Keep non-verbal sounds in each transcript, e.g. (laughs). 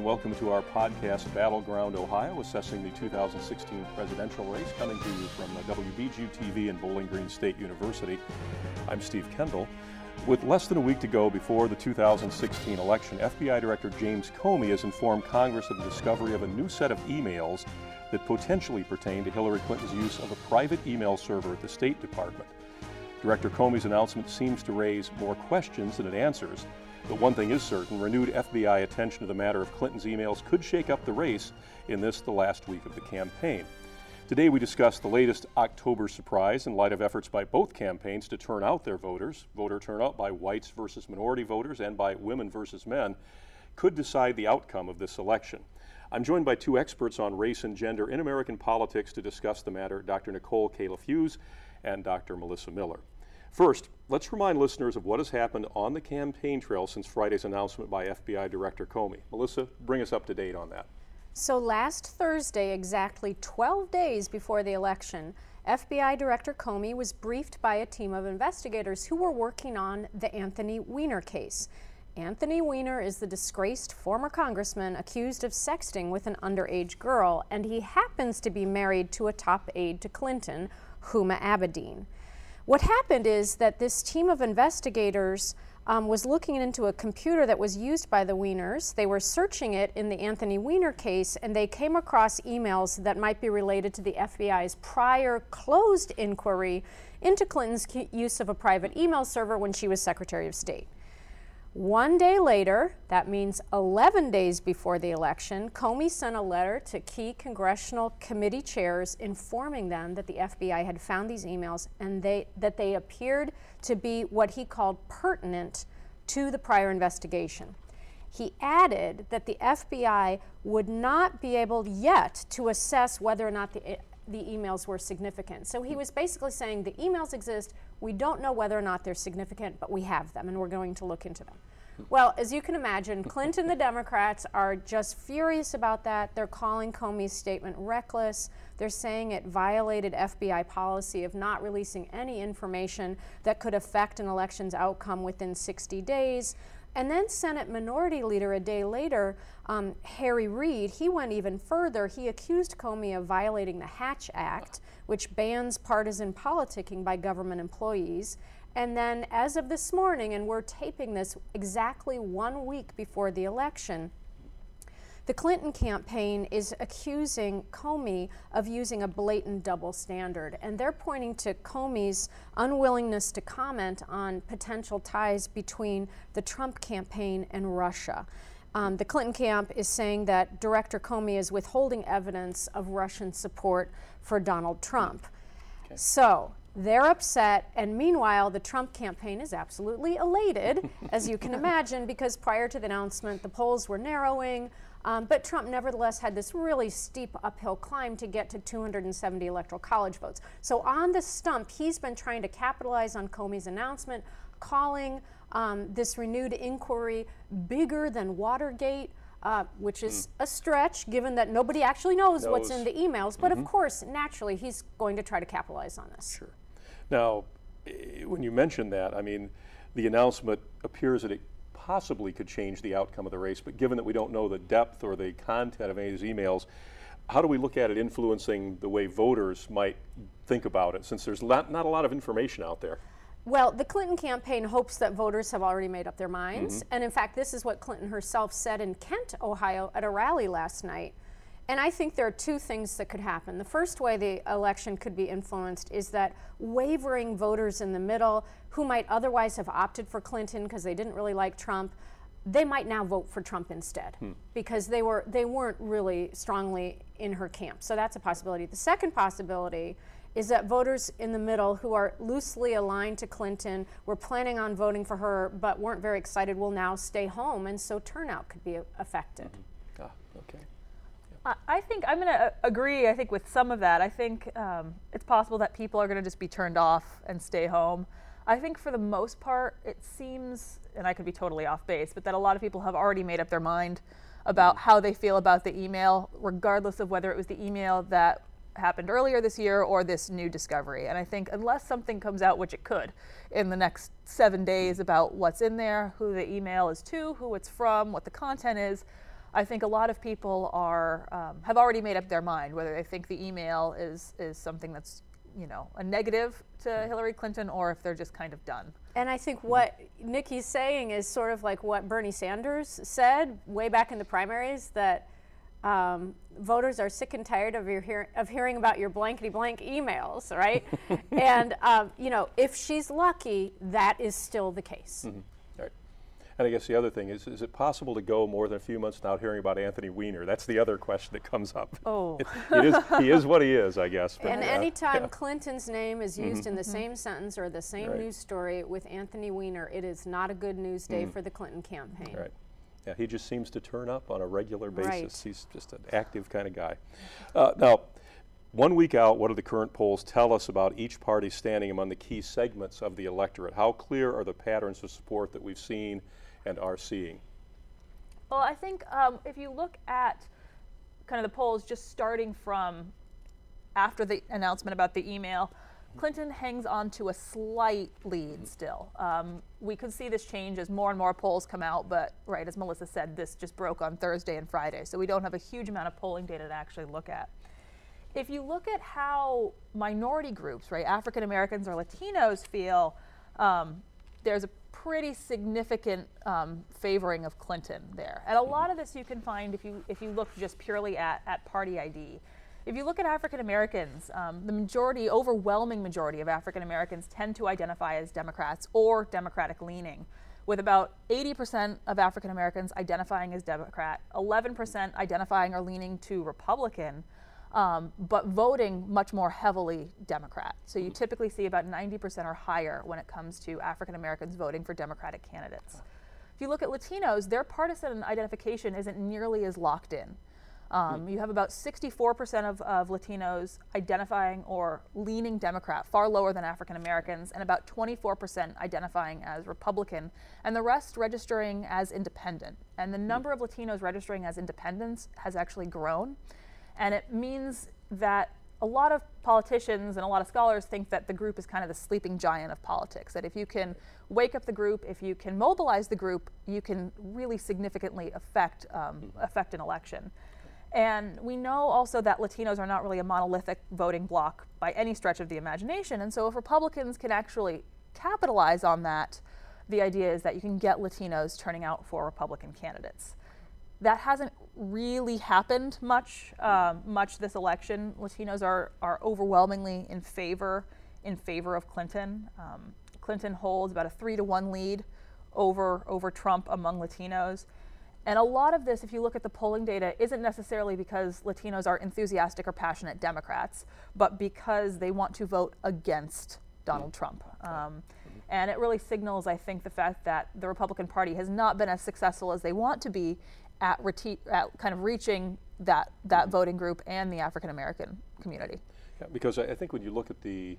And welcome to our podcast, Battleground Ohio, assessing the 2016 presidential race, coming to you from uh, WBGU TV in Bowling Green State University. I'm Steve Kendall. With less than a week to go before the 2016 election, FBI Director James Comey has informed Congress of the discovery of a new set of emails that potentially pertain to Hillary Clinton's use of a private email server at the State Department. Director Comey's announcement seems to raise more questions than it answers. But one thing is certain renewed FBI attention to the matter of Clinton's emails could shake up the race in this, the last week of the campaign. Today, we discuss the latest October surprise in light of efforts by both campaigns to turn out their voters. Voter turnout by whites versus minority voters and by women versus men could decide the outcome of this election. I'm joined by two experts on race and gender in American politics to discuss the matter Dr. Nicole Kalaf Hughes and Dr. Melissa Miller. First, let's remind listeners of what has happened on the campaign trail since Friday's announcement by FBI Director Comey. Melissa, bring us up to date on that. So last Thursday, exactly 12 days before the election, FBI Director Comey was briefed by a team of investigators who were working on the Anthony Weiner case. Anthony Weiner is the disgraced former congressman accused of sexting with an underage girl, and he happens to be married to a top aide to Clinton, Huma Abedin. What happened is that this team of investigators um, was looking into a computer that was used by the Weiners. They were searching it in the Anthony Weiner case, and they came across emails that might be related to the FBI's prior closed inquiry into Clinton's use of a private email server when she was Secretary of State. One day later, that means 11 days before the election, Comey sent a letter to key congressional committee chairs informing them that the FBI had found these emails and they, that they appeared to be what he called pertinent to the prior investigation. He added that the FBI would not be able yet to assess whether or not the the emails were significant. So he was basically saying the emails exist, we don't know whether or not they're significant, but we have them and we're going to look into them. Well, as you can imagine, Clinton, and the Democrats, are just furious about that. They're calling Comey's statement reckless. They're saying it violated FBI policy of not releasing any information that could affect an election's outcome within 60 days. And then Senate Minority Leader a day later, um, Harry Reid, he went even further. He accused Comey of violating the Hatch Act, which bans partisan politicking by government employees. And then, as of this morning, and we're taping this exactly one week before the election, the Clinton campaign is accusing Comey of using a blatant double standard, and they're pointing to Comey's unwillingness to comment on potential ties between the Trump campaign and Russia. Um, the Clinton camp is saying that Director Comey is withholding evidence of Russian support for Donald Trump. Okay. So they're upset, and meanwhile, the Trump campaign is absolutely elated, as you can (laughs) imagine, because prior to the announcement, the polls were narrowing. Um, but Trump nevertheless had this really steep uphill climb to get to 270 electoral college votes. So on the stump, he's been trying to capitalize on Comey's announcement, calling um, this renewed inquiry bigger than Watergate. Uh, which is mm. a stretch given that nobody actually knows, knows. what's in the emails. But mm-hmm. of course, naturally, he's going to try to capitalize on this. Sure. Now, when you mention that, I mean, the announcement appears that it possibly could change the outcome of the race. But given that we don't know the depth or the content of any of these emails, how do we look at it influencing the way voters might think about it since there's not, not a lot of information out there? Well, the Clinton campaign hopes that voters have already made up their minds. Mm-hmm. And in fact, this is what Clinton herself said in Kent, Ohio, at a rally last night. And I think there are two things that could happen. The first way the election could be influenced is that wavering voters in the middle who might otherwise have opted for Clinton because they didn't really like Trump, they might now vote for Trump instead hmm. because they were they weren't really strongly in her camp. So that's a possibility. The second possibility is that voters in the middle who are loosely aligned to Clinton were planning on voting for her but weren't very excited will now stay home and so turnout could be affected. Mm-hmm. I think I'm going to agree. I think with some of that, I think um, it's possible that people are going to just be turned off and stay home. I think for the most part, it seems, and I could be totally off base, but that a lot of people have already made up their mind about how they feel about the email, regardless of whether it was the email that happened earlier this year or this new discovery. And I think unless something comes out, which it could, in the next seven days about what's in there, who the email is to, who it's from, what the content is, I think a lot of people are um, have already made up their mind whether they think the email is is something that's you know a negative to Hillary Clinton or if they're just kind of done. And I think what Nikki's saying is sort of like what Bernie Sanders said way back in the primaries that um, voters are sick and tired of your hear- of hearing about your blankety blank emails, right? (laughs) and um, you know, if she's lucky, that is still the case. Mm-hmm. Right. And I guess the other thing is, is it possible to go more than a few months without hearing about Anthony Weiner? That's the other question that comes up. Oh. (laughs) It, it is, he is what he is, I guess. But, and uh, anytime yeah. Clinton's name is used Mm-hmm. in the same sentence or the same Right. news story with Anthony Weiner, it is not a good news day Mm. for the Clinton campaign. Right. Yeah, he just seems to turn up on a regular basis. Right. He's just an active kind of guy. Uh, now, one week out, what do the current polls tell us about each party standing among the key segments of the electorate? How clear are the patterns of support that we've seen and are seeing? Well, I think um, if you look at kind of the polls just starting from after the announcement about the email, Clinton hangs on to a slight lead still. Um, we could see this change as more and more polls come out, but right, as Melissa said, this just broke on Thursday and Friday, so we don't have a huge amount of polling data to actually look at. If you look at how minority groups, right, African Americans or Latinos feel, um, there's a pretty significant um, favoring of Clinton there. And a lot of this you can find if you if you look just purely at, at party ID. If you look at African Americans, um, the majority, overwhelming majority of African Americans tend to identify as Democrats or Democratic leaning, with about 80% of African Americans identifying as Democrat, 11% identifying or leaning to Republican, um, but voting much more heavily Democrat. So you typically see about 90% or higher when it comes to African Americans voting for Democratic candidates. If you look at Latinos, their partisan identification isn't nearly as locked in. Um, you have about 64% of, of Latinos identifying or leaning Democrat, far lower than African Americans, and about 24% identifying as Republican, and the rest registering as independent. And the number of Latinos registering as independents has actually grown. And it means that a lot of politicians and a lot of scholars think that the group is kind of the sleeping giant of politics. That if you can wake up the group, if you can mobilize the group, you can really significantly affect, um, affect an election. And we know also that Latinos are not really a monolithic voting bloc by any stretch of the imagination. And so if Republicans can actually capitalize on that, the idea is that you can get Latinos turning out for Republican candidates. That hasn't really happened much, um, much this election. Latinos are, are overwhelmingly in favor in favor of Clinton. Um, Clinton holds about a three to one lead over over Trump among Latinos. And a lot of this, if you look at the polling data, isn't necessarily because Latinos are enthusiastic or passionate Democrats, but because they want to vote against Donald Trump. Um, and it really signals, I think, the fact that the Republican Party has not been as successful as they want to be at, reti- at kind of reaching that, that mm-hmm. voting group and the African American community. Yeah, because I, I think when you look at the,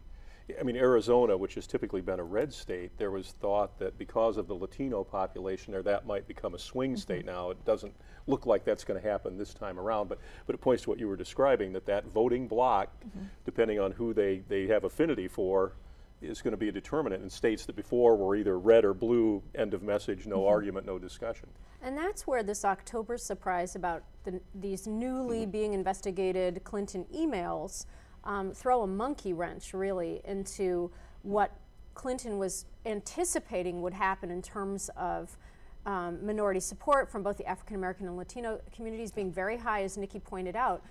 I mean, Arizona, which has typically been a red state, there was thought that because of the Latino population there, that might become a swing mm-hmm. state now. It doesn't look like that's going to happen this time around, but, but it points to what you were describing, that that voting block, mm-hmm. depending on who they, they have affinity for, is going to be a determinant in states that before were either red or blue, end of message, no argument, no discussion. And that's where this October surprise about the, these newly being investigated Clinton emails um, throw a monkey wrench really into what Clinton was anticipating would happen in terms of um, minority support from both the African American and Latino communities being very high, as Nikki pointed out.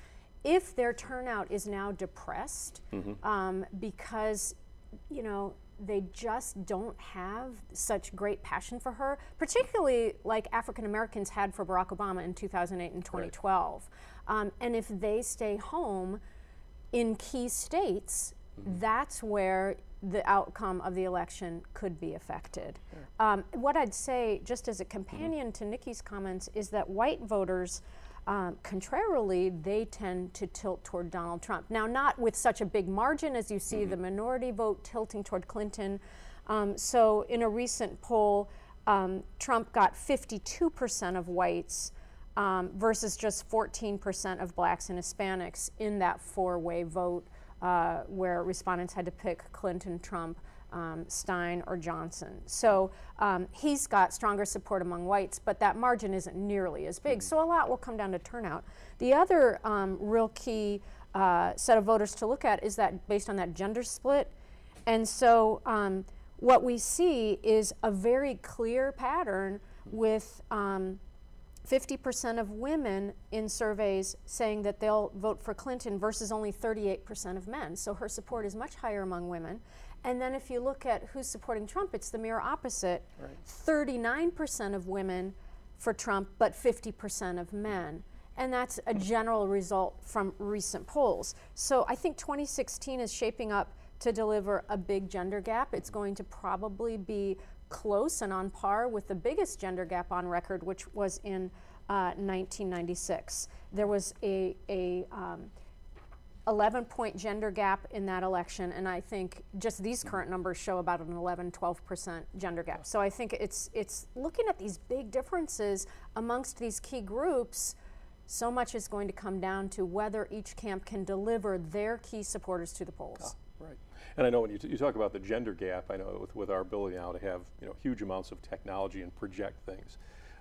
If their turnout is now depressed um, because, you know, they just don't have such great passion for her, particularly like African Americans had for Barack Obama in 2008 and 2012. Um, and if they stay home in key states, that's where the outcome of the election could be affected. Um, what I'd say, just as a companion to Nikki's comments, is that white voters. Um, contrarily, they tend to tilt toward Donald Trump. Now, not with such a big margin as you see the minority vote tilting toward Clinton. Um, so, in a recent poll, um, Trump got 52% of whites um, versus just 14% of blacks and Hispanics in that four way vote uh, where respondents had to pick Clinton, Trump, um, Stein or Johnson. So um, he's got stronger support among whites, but that margin isn't nearly as big. So a lot will come down to turnout. The other um, real key uh, set of voters to look at is that based on that gender split. And so um, what we see is a very clear pattern with 50% um, of women in surveys saying that they'll vote for Clinton versus only 38% of men. So her support is much higher among women. And then if you look at who's supporting Trump, it's the mirror opposite. Right. 39% of women for Trump, but 50% of men. And that's a general result from recent polls. So I think 2016 is shaping up to deliver a big gender gap. It's going to probably be close and on par with the biggest gender gap on record, which was in uh, 1996. There was a, a um, 11 point gender gap in that election, and I think just these current numbers show about an 11, 12% gender gap. So I think it's, it's looking at these big differences amongst these key groups. So much is going to come down to whether each camp can deliver their key supporters to the polls. Ah, right. And I know when you, you talk about the gender gap, I know with, with our ability now to have you know huge amounts of technology and project things.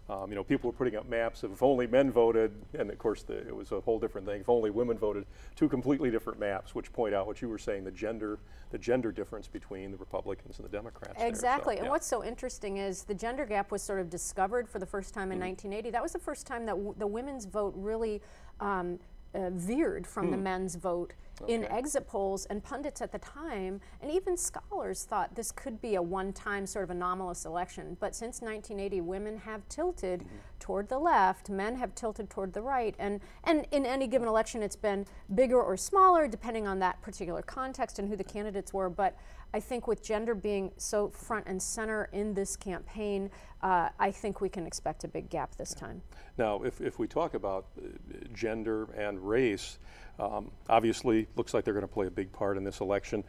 Um, you know, people were putting up maps of if only men voted, and of course the, it was a whole different thing. If only women voted, two completely different maps, which point out what you were saying: the gender, the gender difference between the Republicans and the Democrats. Exactly. So, and what's so interesting is the gender gap was sort of discovered for the first time in mm. 1980. That was the first time that the women's vote really um, uh, veered from mm. the men's vote okay. in exit polls, and pundits at the time, and even scholars thought this could be a one time sort of anomalous election. But since 1980, women have tilted mm-hmm. toward the left, men have tilted toward the right, and, and in any given election, it's been bigger or smaller depending on that particular context and who the candidates were. But I think with gender being so front and center in this campaign, uh, I think we can expect a big gap this yeah. time. Now, if, if we talk about uh, gender and race, um, obviously looks like they're going to play a big part in this election.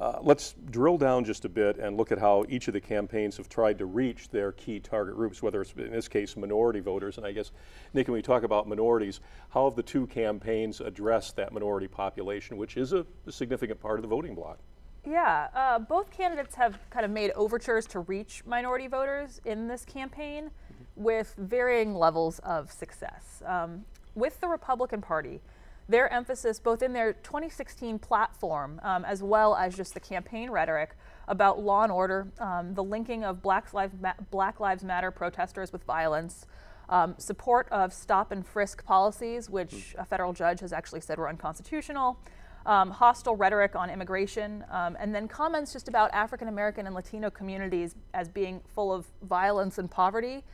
Uh, let's drill down just a bit and look at how each of the campaigns have tried to reach their key target groups, whether it's in this case minority voters. And I guess, Nick, when we talk about minorities, how have the two campaigns addressed that minority population, which is a, a significant part of the voting bloc? Yeah, uh, both candidates have kind of made overtures to reach minority voters in this campaign mm-hmm. with varying levels of success. Um, with the Republican Party, their emphasis, both in their 2016 platform um, as well as just the campaign rhetoric about law and order, um, the linking of Black Lives, Ma- Black Lives Matter protesters with violence, um, support of stop and frisk policies, which mm-hmm. a federal judge has actually said were unconstitutional um, hostile rhetoric on immigration, um, and then comments just about African American and Latino communities as being full of violence and poverty.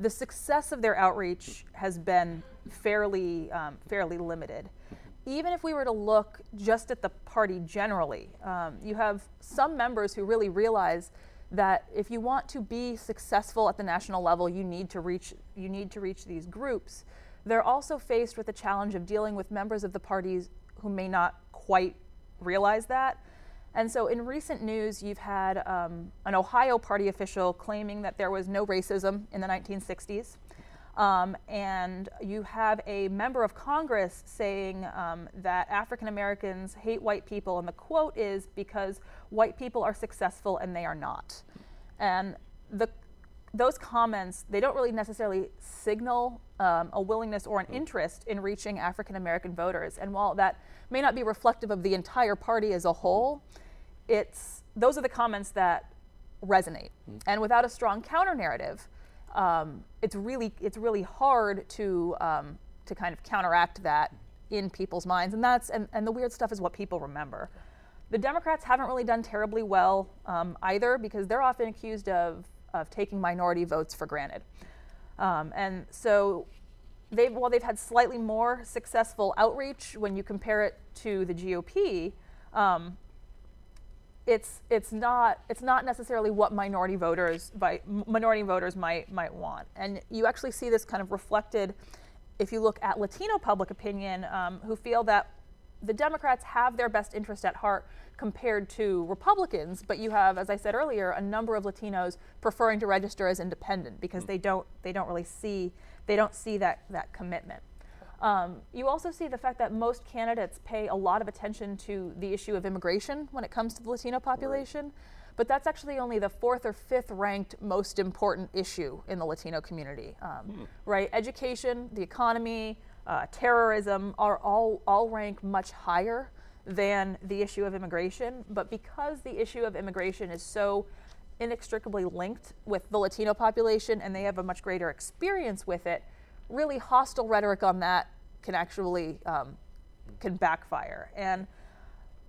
The success of their outreach has been fairly, um, fairly limited. Even if we were to look just at the party generally, um, you have some members who really realize that if you want to be successful at the national level, you need to reach you need to reach these groups. They're also faced with the challenge of dealing with members of the parties who may not quite realize that. And so in recent news, you've had um, an Ohio party official claiming that there was no racism in the 1960s. Um, and you have a member of Congress saying um, that African Americans hate white people, and the quote is because white people are successful and they are not. And the, those comments, they don't really necessarily signal um, a willingness or an interest in reaching African American voters. And while that may not be reflective of the entire party as a whole, it's those are the comments that resonate. Mm-hmm. And without a strong counter narrative, um, it's really it's really hard to um, to kind of counteract that in people's minds. And that's and, and the weird stuff is what people remember. The Democrats haven't really done terribly well um, either because they're often accused of of taking minority votes for granted. Um, and so they've while they've had slightly more successful outreach when you compare it to the GOP, um, it's it's not it's not necessarily what minority voters by, minority voters might might want, and you actually see this kind of reflected if you look at Latino public opinion, um, who feel that the Democrats have their best interest at heart compared to Republicans, but you have, as I said earlier, a number of Latinos preferring to register as independent because mm. they don't they don't really see they don't see that, that commitment. Um, you also see the fact that most candidates pay a lot of attention to the issue of immigration when it comes to the Latino population. but that's actually only the fourth or fifth ranked most important issue in the Latino community. Um, hmm. Right? Education, the economy, uh, terrorism are all, all rank much higher than the issue of immigration. But because the issue of immigration is so inextricably linked with the Latino population and they have a much greater experience with it, really hostile rhetoric on that can actually um, can backfire. And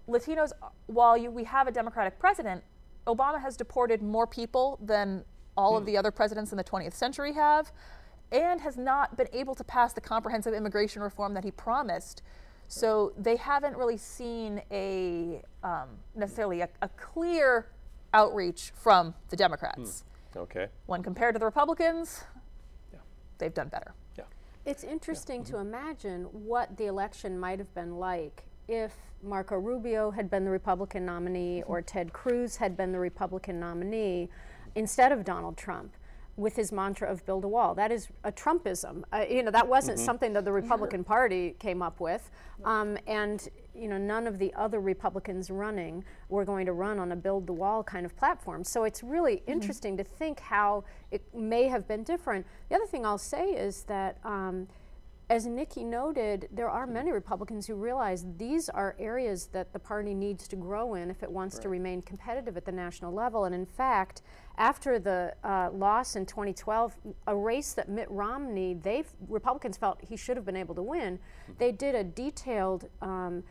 Latinos, while you, we have a Democratic president, Obama has deported more people than all of hmm. the other presidents in the 20th century have, and has not been able to pass the comprehensive immigration reform that he promised. So they haven't really seen a um, necessarily a, a, clear outreach from the Democrats. Hmm. Okay. When compared to the Republicans, yeah. they've done better. Yeah. It's interesting yeah. to imagine what the election might have been like if Marco Rubio had been the Republican nominee or Ted Cruz had been the Republican nominee instead of Donald Trump with his mantra of build a wall. That is a Trumpism. Uh, you know, that wasn't mm-hmm. something that the Republican Party came up with. Um, and, you know, none of the other Republicans running were going to run on a build the wall kind of platform. So it's really mm-hmm. interesting to think how it may have been different. The other thing I'll say is that. Um, as Nikki noted, there are many Republicans who realize these are areas that the party needs to grow in if it wants right. to remain competitive at the national level. And in fact, after the uh, loss in 2012, a race that Mitt Romney, they Republicans felt he should have been able to win. Mm-hmm. They did a detailed. Um,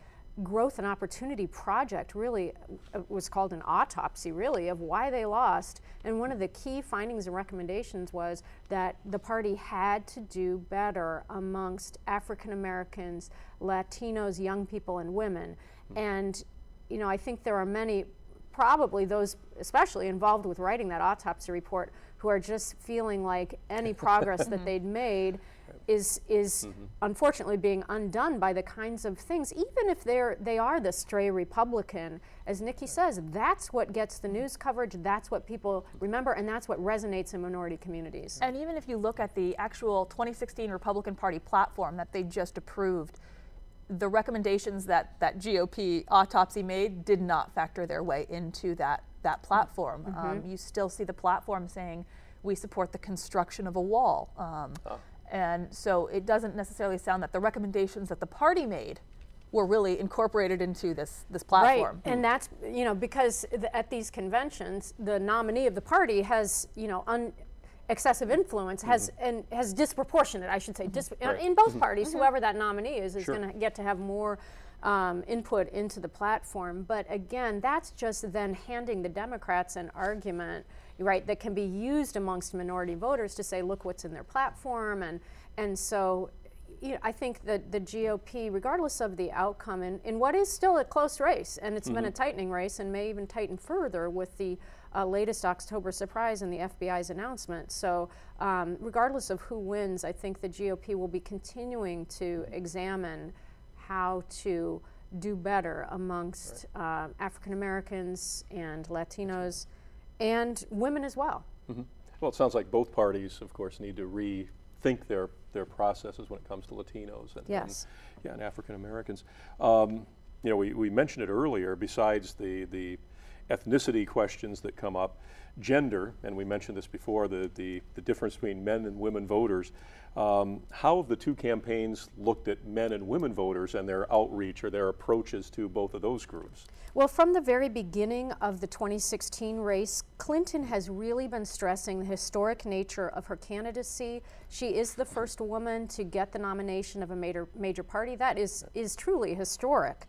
growth and opportunity project really uh, was called an autopsy really of why they lost and one of the key findings and recommendations was that the party had to do better amongst african americans latinos young people and women mm-hmm. and you know i think there are many probably those especially involved with writing that autopsy report who are just feeling like any progress that (laughs) they'd made is is mm-hmm. unfortunately being undone by the kinds of things even if they're they are the stray republican as nikki says that's what gets the news coverage that's what people remember and that's what resonates in minority communities and even if you look at the actual 2016 republican party platform that they just approved the recommendations that that GOP autopsy made did not factor their way into that that platform. Mm-hmm. Um, you still see the platform saying we support the construction of a wall. Um, oh. And so it doesn't necessarily sound that the recommendations that the party made were really incorporated into this this platform. Right, and that's you know because the, at these conventions, the nominee of the party has you know un, excessive influence has mm-hmm. and has disproportionate, I should say, mm-hmm. right. in both mm-hmm. parties. Mm-hmm. Whoever that nominee is is sure. going to get to have more. Um, input into the platform. But again, that's just then handing the Democrats an argument right, that can be used amongst minority voters to say, look what's in their platform. And, and so you know, I think that the GOP, regardless of the outcome, in, in what is still a close race, and it's mm-hmm. been a mm-hmm. tightening race and may even tighten further with the uh, latest October surprise and the FBI's announcement. So, um, regardless of who wins, I think the GOP will be continuing to examine how to do better amongst right. uh, African Americans and Latinos and women as well. Mm-hmm. Well, it sounds like both parties, of course, need to rethink their their processes when it comes to Latinos and, yes. and yeah, and African Americans. Um, you know, we, we mentioned it earlier. Besides the the ethnicity questions that come up, gender, and we mentioned this before, the, the, the difference between men and women voters. Um, how have the two campaigns looked at men and women voters and their outreach or their approaches to both of those groups? Well, from the very beginning of the 2016 race, Clinton has really been stressing the historic nature of her candidacy. She is the first woman to get the nomination of a major, major party. That is, is truly historic.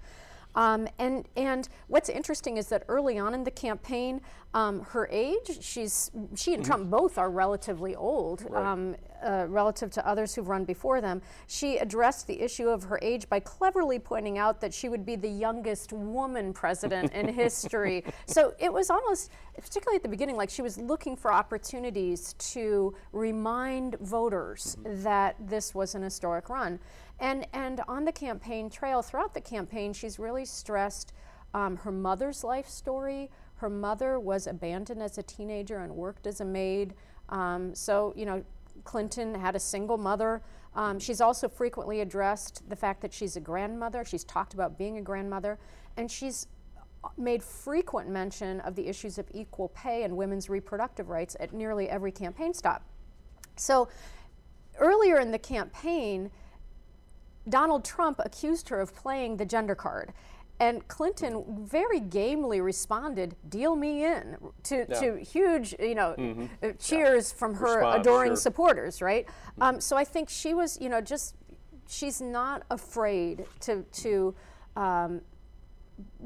Um, and and what's interesting is that early on in the campaign, um, her age, she's she and mm-hmm. Trump both are relatively old right. um, uh, relative to others who've run before them. She addressed the issue of her age by cleverly pointing out that she would be the youngest woman president in (laughs) history. So it was almost, particularly at the beginning, like she was looking for opportunities to remind voters mm-hmm. that this was an historic run. And, and on the campaign trail, throughout the campaign, she's really stressed um, her mother's life story. Her mother was abandoned as a teenager and worked as a maid. Um, so, you know, Clinton had a single mother. Um, she's also frequently addressed the fact that she's a grandmother. She's talked about being a grandmother. And she's made frequent mention of the issues of equal pay and women's reproductive rights at nearly every campaign stop. So earlier in the campaign, Donald Trump accused her of playing the gender card. And Clinton very gamely responded, "Deal me in," to, yeah. to huge, you know, mm-hmm. uh, cheers yeah. from her Response, adoring sure. supporters, right? Mm-hmm. Um, so I think she was, you know, just she's not afraid to to um,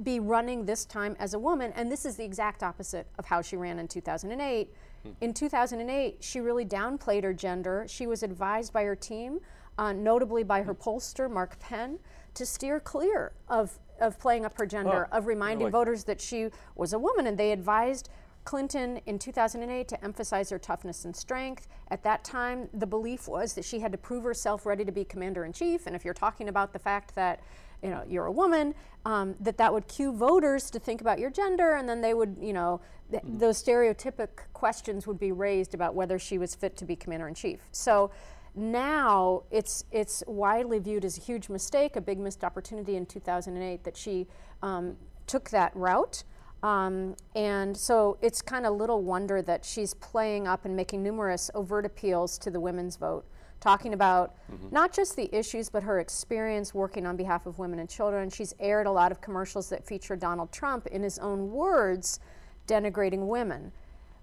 be running this time as a woman, and this is the exact opposite of how she ran in 2008. Hmm. In 2008, she really downplayed her gender. She was advised by her team, uh, notably by her pollster, Mark Penn, to steer clear of of playing up her gender, oh, of reminding really? voters that she was a woman, and they advised Clinton in 2008 to emphasize her toughness and strength. At that time, the belief was that she had to prove herself ready to be commander in chief. And if you're talking about the fact that you know you're a woman, um, that that would cue voters to think about your gender, and then they would you know th- mm-hmm. those stereotypic questions would be raised about whether she was fit to be commander in chief. So now it's it's widely viewed as a huge mistake, a big missed opportunity in 2008 that she um, took that route. Um, and so it's kind of little wonder that she's playing up and making numerous overt appeals to the women's vote, talking about mm-hmm. not just the issues, but her experience working on behalf of women and children. She's aired a lot of commercials that feature Donald Trump, in his own words, denigrating women.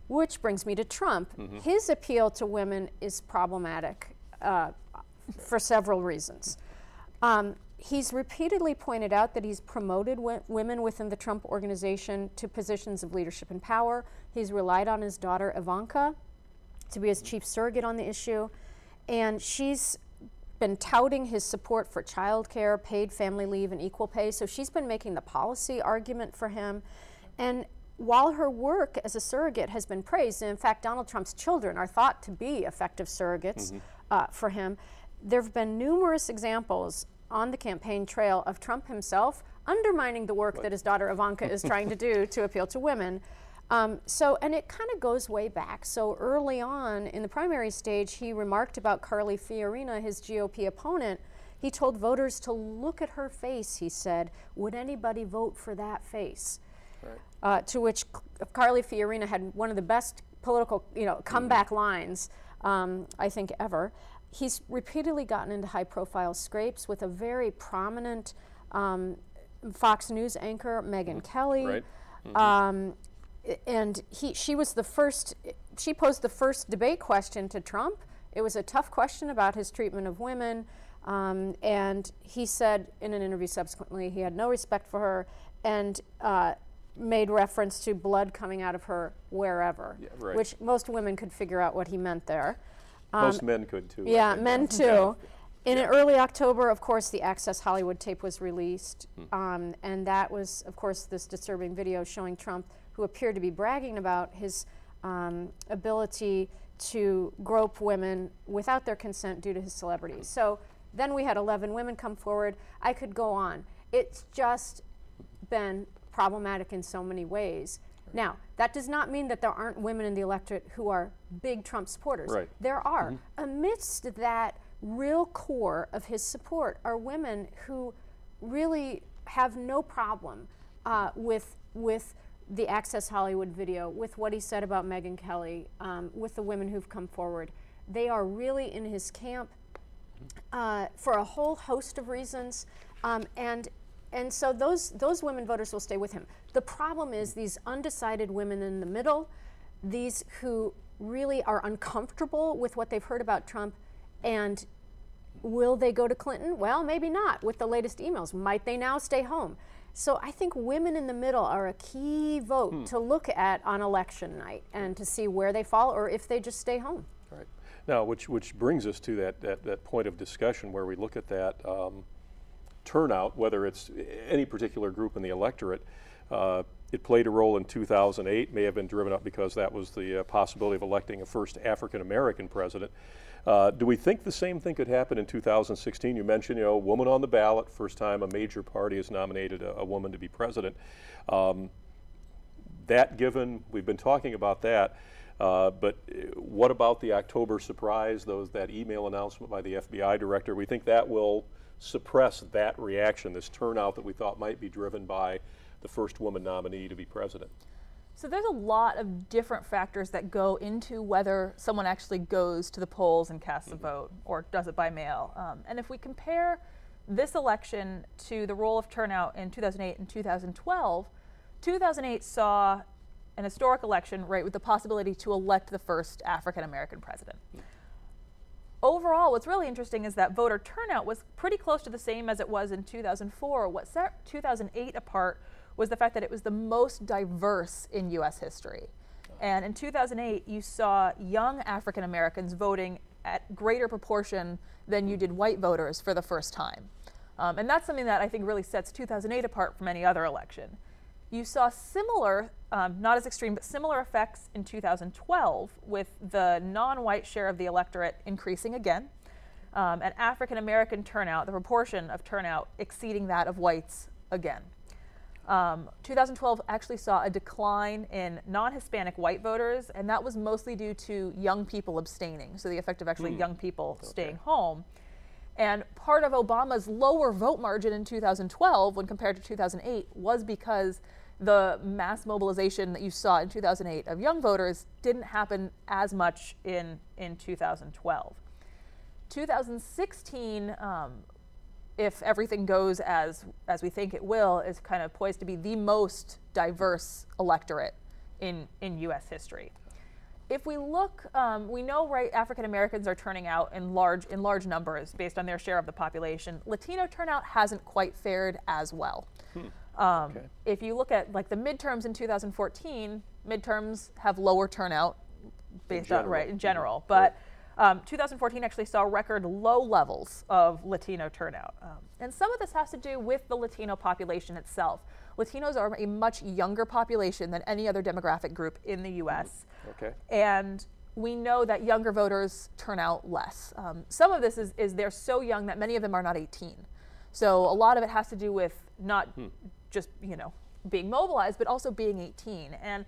Which brings me to Trump. Mm-hmm. His appeal to women is problematic for several reasons. Um, he's repeatedly pointed out that he's promoted w- women within the Trump organization to positions of leadership and power. He's relied on his daughter Ivanka to be his chief surrogate on the issue, and she's been touting his support for childcare, paid family leave, and equal pay. So she's been making the policy argument for him. And while her work as a surrogate has been praised, and in fact, Donald Trump's children are thought to be effective surrogates, mm-hmm uh, for him. There have been numerous examples on the campaign trail of Trump himself undermining the work what? that his daughter Ivanka is trying to do (laughs) to appeal to women. Um, so, and it kind of goes way back. So, early on in the primary stage, he remarked about Carly Fiorina, his GOP opponent. He told voters to look at her face, he said. Would anybody vote for that face? Right. Uh, to which Carly Fiorina had one of the best political, you know, comeback mm-hmm. lines um, I think, ever. He's repeatedly gotten into high profile scrapes with a very prominent um, Fox News anchor, Megyn mm Kelly. Right. Mm-hmm. Um, and he, she was the first, she posed the first debate question to Trump. It was a tough question about his treatment of women. Um, and he said in an interview subsequently he had no respect for her and uh, made reference to blood coming out of her wherever, yeah, right. which most women could figure out what he meant there. Um, most men could too. Yeah, men (laughs) too. In yeah. early October, of course, the Access Hollywood tape was released, hmm. um, and that was, of course, this disturbing video showing Trump, who appeared to be bragging about his um, ability to grope women without their consent due to his celebrity. So then we had 11 women come forward. I could go on. It's just been problematic in so many ways. Right. Now, that does not mean that there aren't women in the electorate who are big Trump supporters. Right. There are. Mm-hmm. Amidst that real core of his support are women who really have no problem uh, with with the Access Hollywood video, with what he said about Megyn Kelly, um, with the women who've come forward. They are really in his camp mm-hmm. uh, for a whole host of reasons. Um, and and so those, those women voters will stay with him. The problem is these undecided women in the middle, these who really are uncomfortable with what they've heard about Trump, and will they go to Clinton? Well, maybe not with the latest emails. Might they now stay home? So I think women in the middle are a key vote hmm. to look at on election night and to see where they fall or if they just stay home. Right. Now, which, which brings us to that, that, that point of discussion where we look at that. Um, turnout, whether it's any particular group in the electorate. Uh, it played a role in 2008, may have been driven up because that was the uh, possibility of electing a first African American president. Uh, do we think the same thing could happen in 2016? You mentioned, you know, woman on the ballot, first time a major party has nominated a, a woman to be president. Um, that given, we've been talking about that. Uh, but uh, what about the October surprise, those that email announcement by the FBI director? We think that will suppress that reaction, this turnout that we thought might be driven by the first woman nominee to be president? So there's a lot of different factors that go into whether someone actually goes to the polls and casts a vote or does it by mail. Um, and if we compare this election to the role of turnout in 2008 and 2012, 2008 saw an historic election, right, with the possibility to elect the first African American president. Overall, what's really interesting is that voter turnout was pretty close to the same as it was in 2004. What set 2008 apart was the fact that it was the most diverse in U.S. history. And in 2008, you saw young African Americans voting at greater proportion than you did white voters for the first time. Um, and that's something that I think really sets 2008 apart from any other election. You saw similar, um, not as extreme, but similar effects in 2012 with the non white share of the electorate increasing again, um, and African American turnout, the proportion of turnout exceeding that of whites again. Um, 2012 actually saw a decline in non Hispanic white voters, and that was mostly due to young people abstaining. So, the effect of actually Mm. young people Okay. staying home. And part of Obama's lower vote margin in 2012 when compared to 2008 was because the mass mobilization that you saw in 2008 of young voters didn't happen as much in, in 2012. 2016, um, if everything goes as, as we think it will, is kind of poised to be the most diverse electorate in, in US history if we look, um, we know right African Americans are turning out in large in large numbers based on their share of the population. Latino turnout hasn't quite fared as well. Um, Okay. If you look at like the midterms in 2014, midterms have lower turnout based on right in Mhm. general, but. Um, 2014 actually saw record low levels of Latino turnout. Um, and some of this has to do with the Latino population itself. Latinos are a much younger population than any other demographic group in the US. Okay. And we know that younger voters turn out less. Um, some of this is, is they're so young that many of them are not 18. So a lot of it has to do with not just, you know, being mobilized, but also being 18. And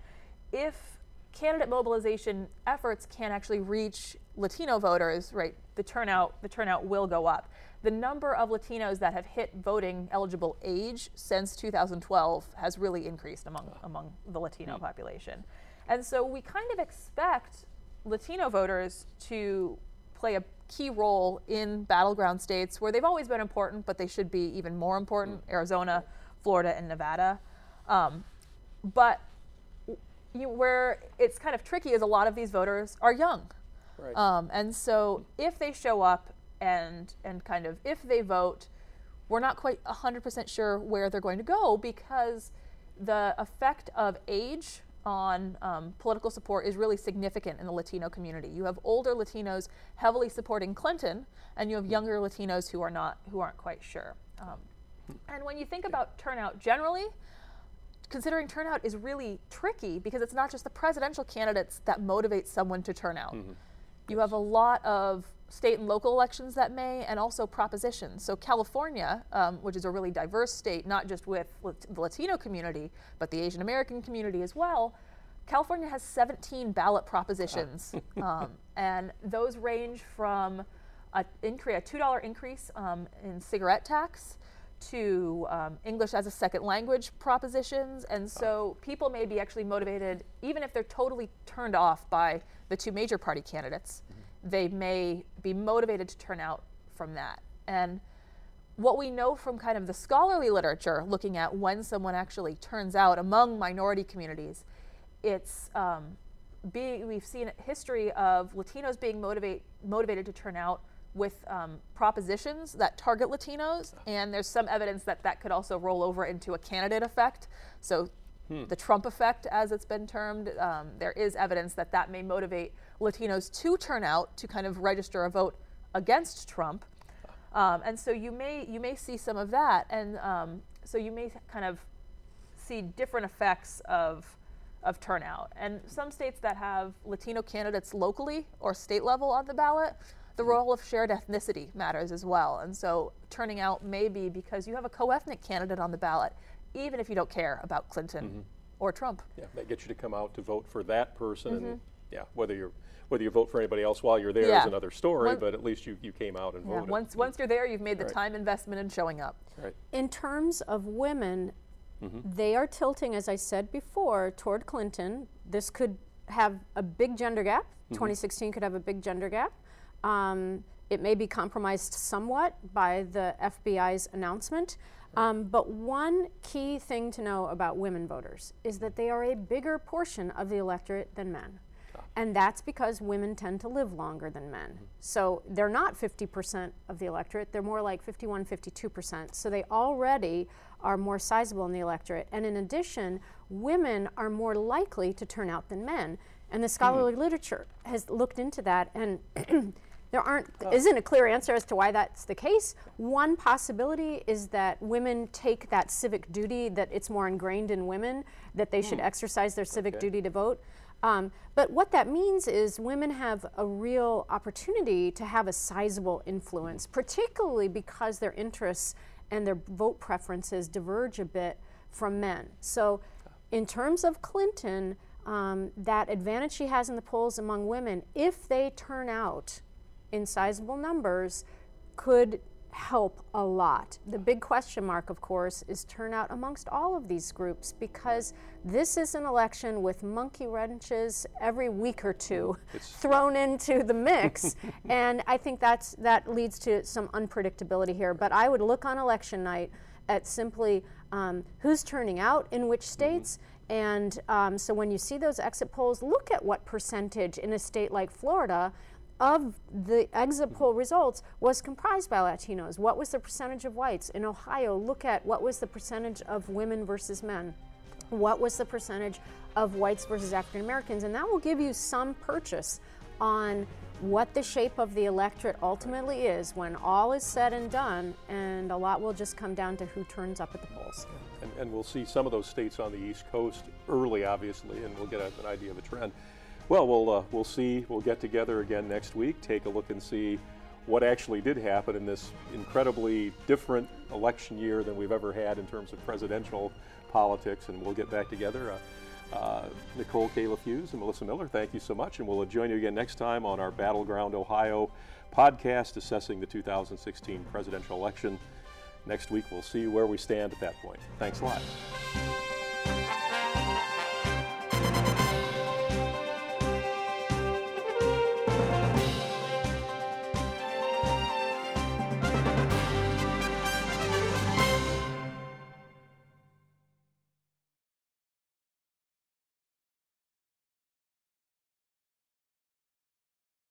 if candidate mobilization efforts can actually reach Latino voters, right, the turnout, the turnout will go up. The number of Latinos that have hit voting eligible age since 2012 has really increased among, among the Latino population. And so we kind of expect Latino voters to play a key role in battleground states where they've always been important, but they should be even more important Arizona, Florida, and Nevada. Um, but you, where it's kind of tricky is a lot of these voters are young. Right. Um, and so if they show up and and kind of if they vote, we're not quite 100% sure where they're going to go because the effect of age on um, political support is really significant in the Latino community. You have older Latinos heavily supporting Clinton, and you have younger Latinos who are not who aren't quite sure. Um, and when you think about turnout generally, considering turnout is really tricky because it's not just the presidential candidates that motivate someone to turn out. You have a lot of state and local elections that may, and also propositions. So, California, um, which is a really diverse state, not just with Lat- the Latino community, but the Asian American community as well, California has 17 ballot propositions. (laughs) um, and those range from a, incre- a $2 increase um, in cigarette tax to um, English as a second language propositions. And so people may be actually motivated, even if they're totally turned off by the two major party candidates, they may be motivated to turn out from that. And what we know from kind of the scholarly literature, looking at when someone actually turns out among minority communities, it's um, being, we've seen a history of Latinos being motivate, motivated to turn out with um, propositions that target Latinos, and there's some evidence that that could also roll over into a candidate effect. So, the Trump effect, as it's been termed, um, there is evidence that that may motivate Latinos to turn out to kind of register a vote against Trump. Um, and so you may you may see some of that, and um, so you may kind of see different effects of of turnout. And some states that have Latino candidates locally or state level on the ballot, the role of shared ethnicity matters as well. And so turning out may be because you have a co-ethnic candidate on the ballot, even if you don't care about Clinton mm-hmm. or Trump. Yeah, that gets you to come out to vote for that person, and Mm-hmm. yeah, whether you're whether you vote for anybody else while you're there is Yeah. another story. One- but at least you, you came out and Yeah, voted. once once you're there, you've made the Right. time investment in showing up. right. In terms of women, mm-hmm. They are tilting, as I said before, toward Clinton. This could have a big gender gap. Mm-hmm. 2016 could have a big gender gap. Um, it may be compromised somewhat by the FBI's announcement. Um, but one key thing to know about women voters is that they are a bigger portion of the electorate than men. And that's because women tend to live longer than men. So they're not 50% of the electorate, they're more like 51, 52%. So they already are more sizable in the electorate. And in addition, women are more likely to turn out than men. And the scholarly literature has looked into that and (clears throat) there aren't isn't a clear answer as to why that's the case. One possibility is that women take that civic duty that it's more ingrained in women that they should exercise their civic Okay. duty to vote. Um, but what that means is women have a real opportunity to have a sizable influence, particularly because their interests and their vote preferences diverge a bit from men. So, in terms of Clinton, um, that advantage she has in the polls among women, if they turn out in sizable numbers, could help a lot. The big question mark, of course, is turnout amongst all of these groups because this is an election with monkey wrenches every week or two (laughs) thrown into the mix, (laughs) and I think that's that leads to some unpredictability here. But I would look on election night at simply um, who's turning out in which states. And um, so when you see those exit polls, look at what percentage in a state like Florida of the exit mm-hmm. poll results was comprised by Latinos. What was the percentage of whites? In Ohio, look at what was the percentage of women versus men. What was the percentage of whites versus African Americans? And that will give you some purchase on what the shape of the electorate ultimately is when all is said and done, and a lot will just come down to who turns up at the polls. And, and we'll see some of those states on the East Coast early, obviously, and we'll get an idea of a trend. Well, we'll uh, we'll see. We'll get together again next week, take a look and see what actually did happen in this incredibly different election year than we've ever had in terms of presidential politics, and we'll get back together. Uh, uh, Nicole Kalaf Hughes and Melissa Miller, thank you so much, and we'll join you again next time on our Battleground Ohio podcast assessing the 2016 presidential election. Next week, we'll see where we stand at that point. Thanks a lot.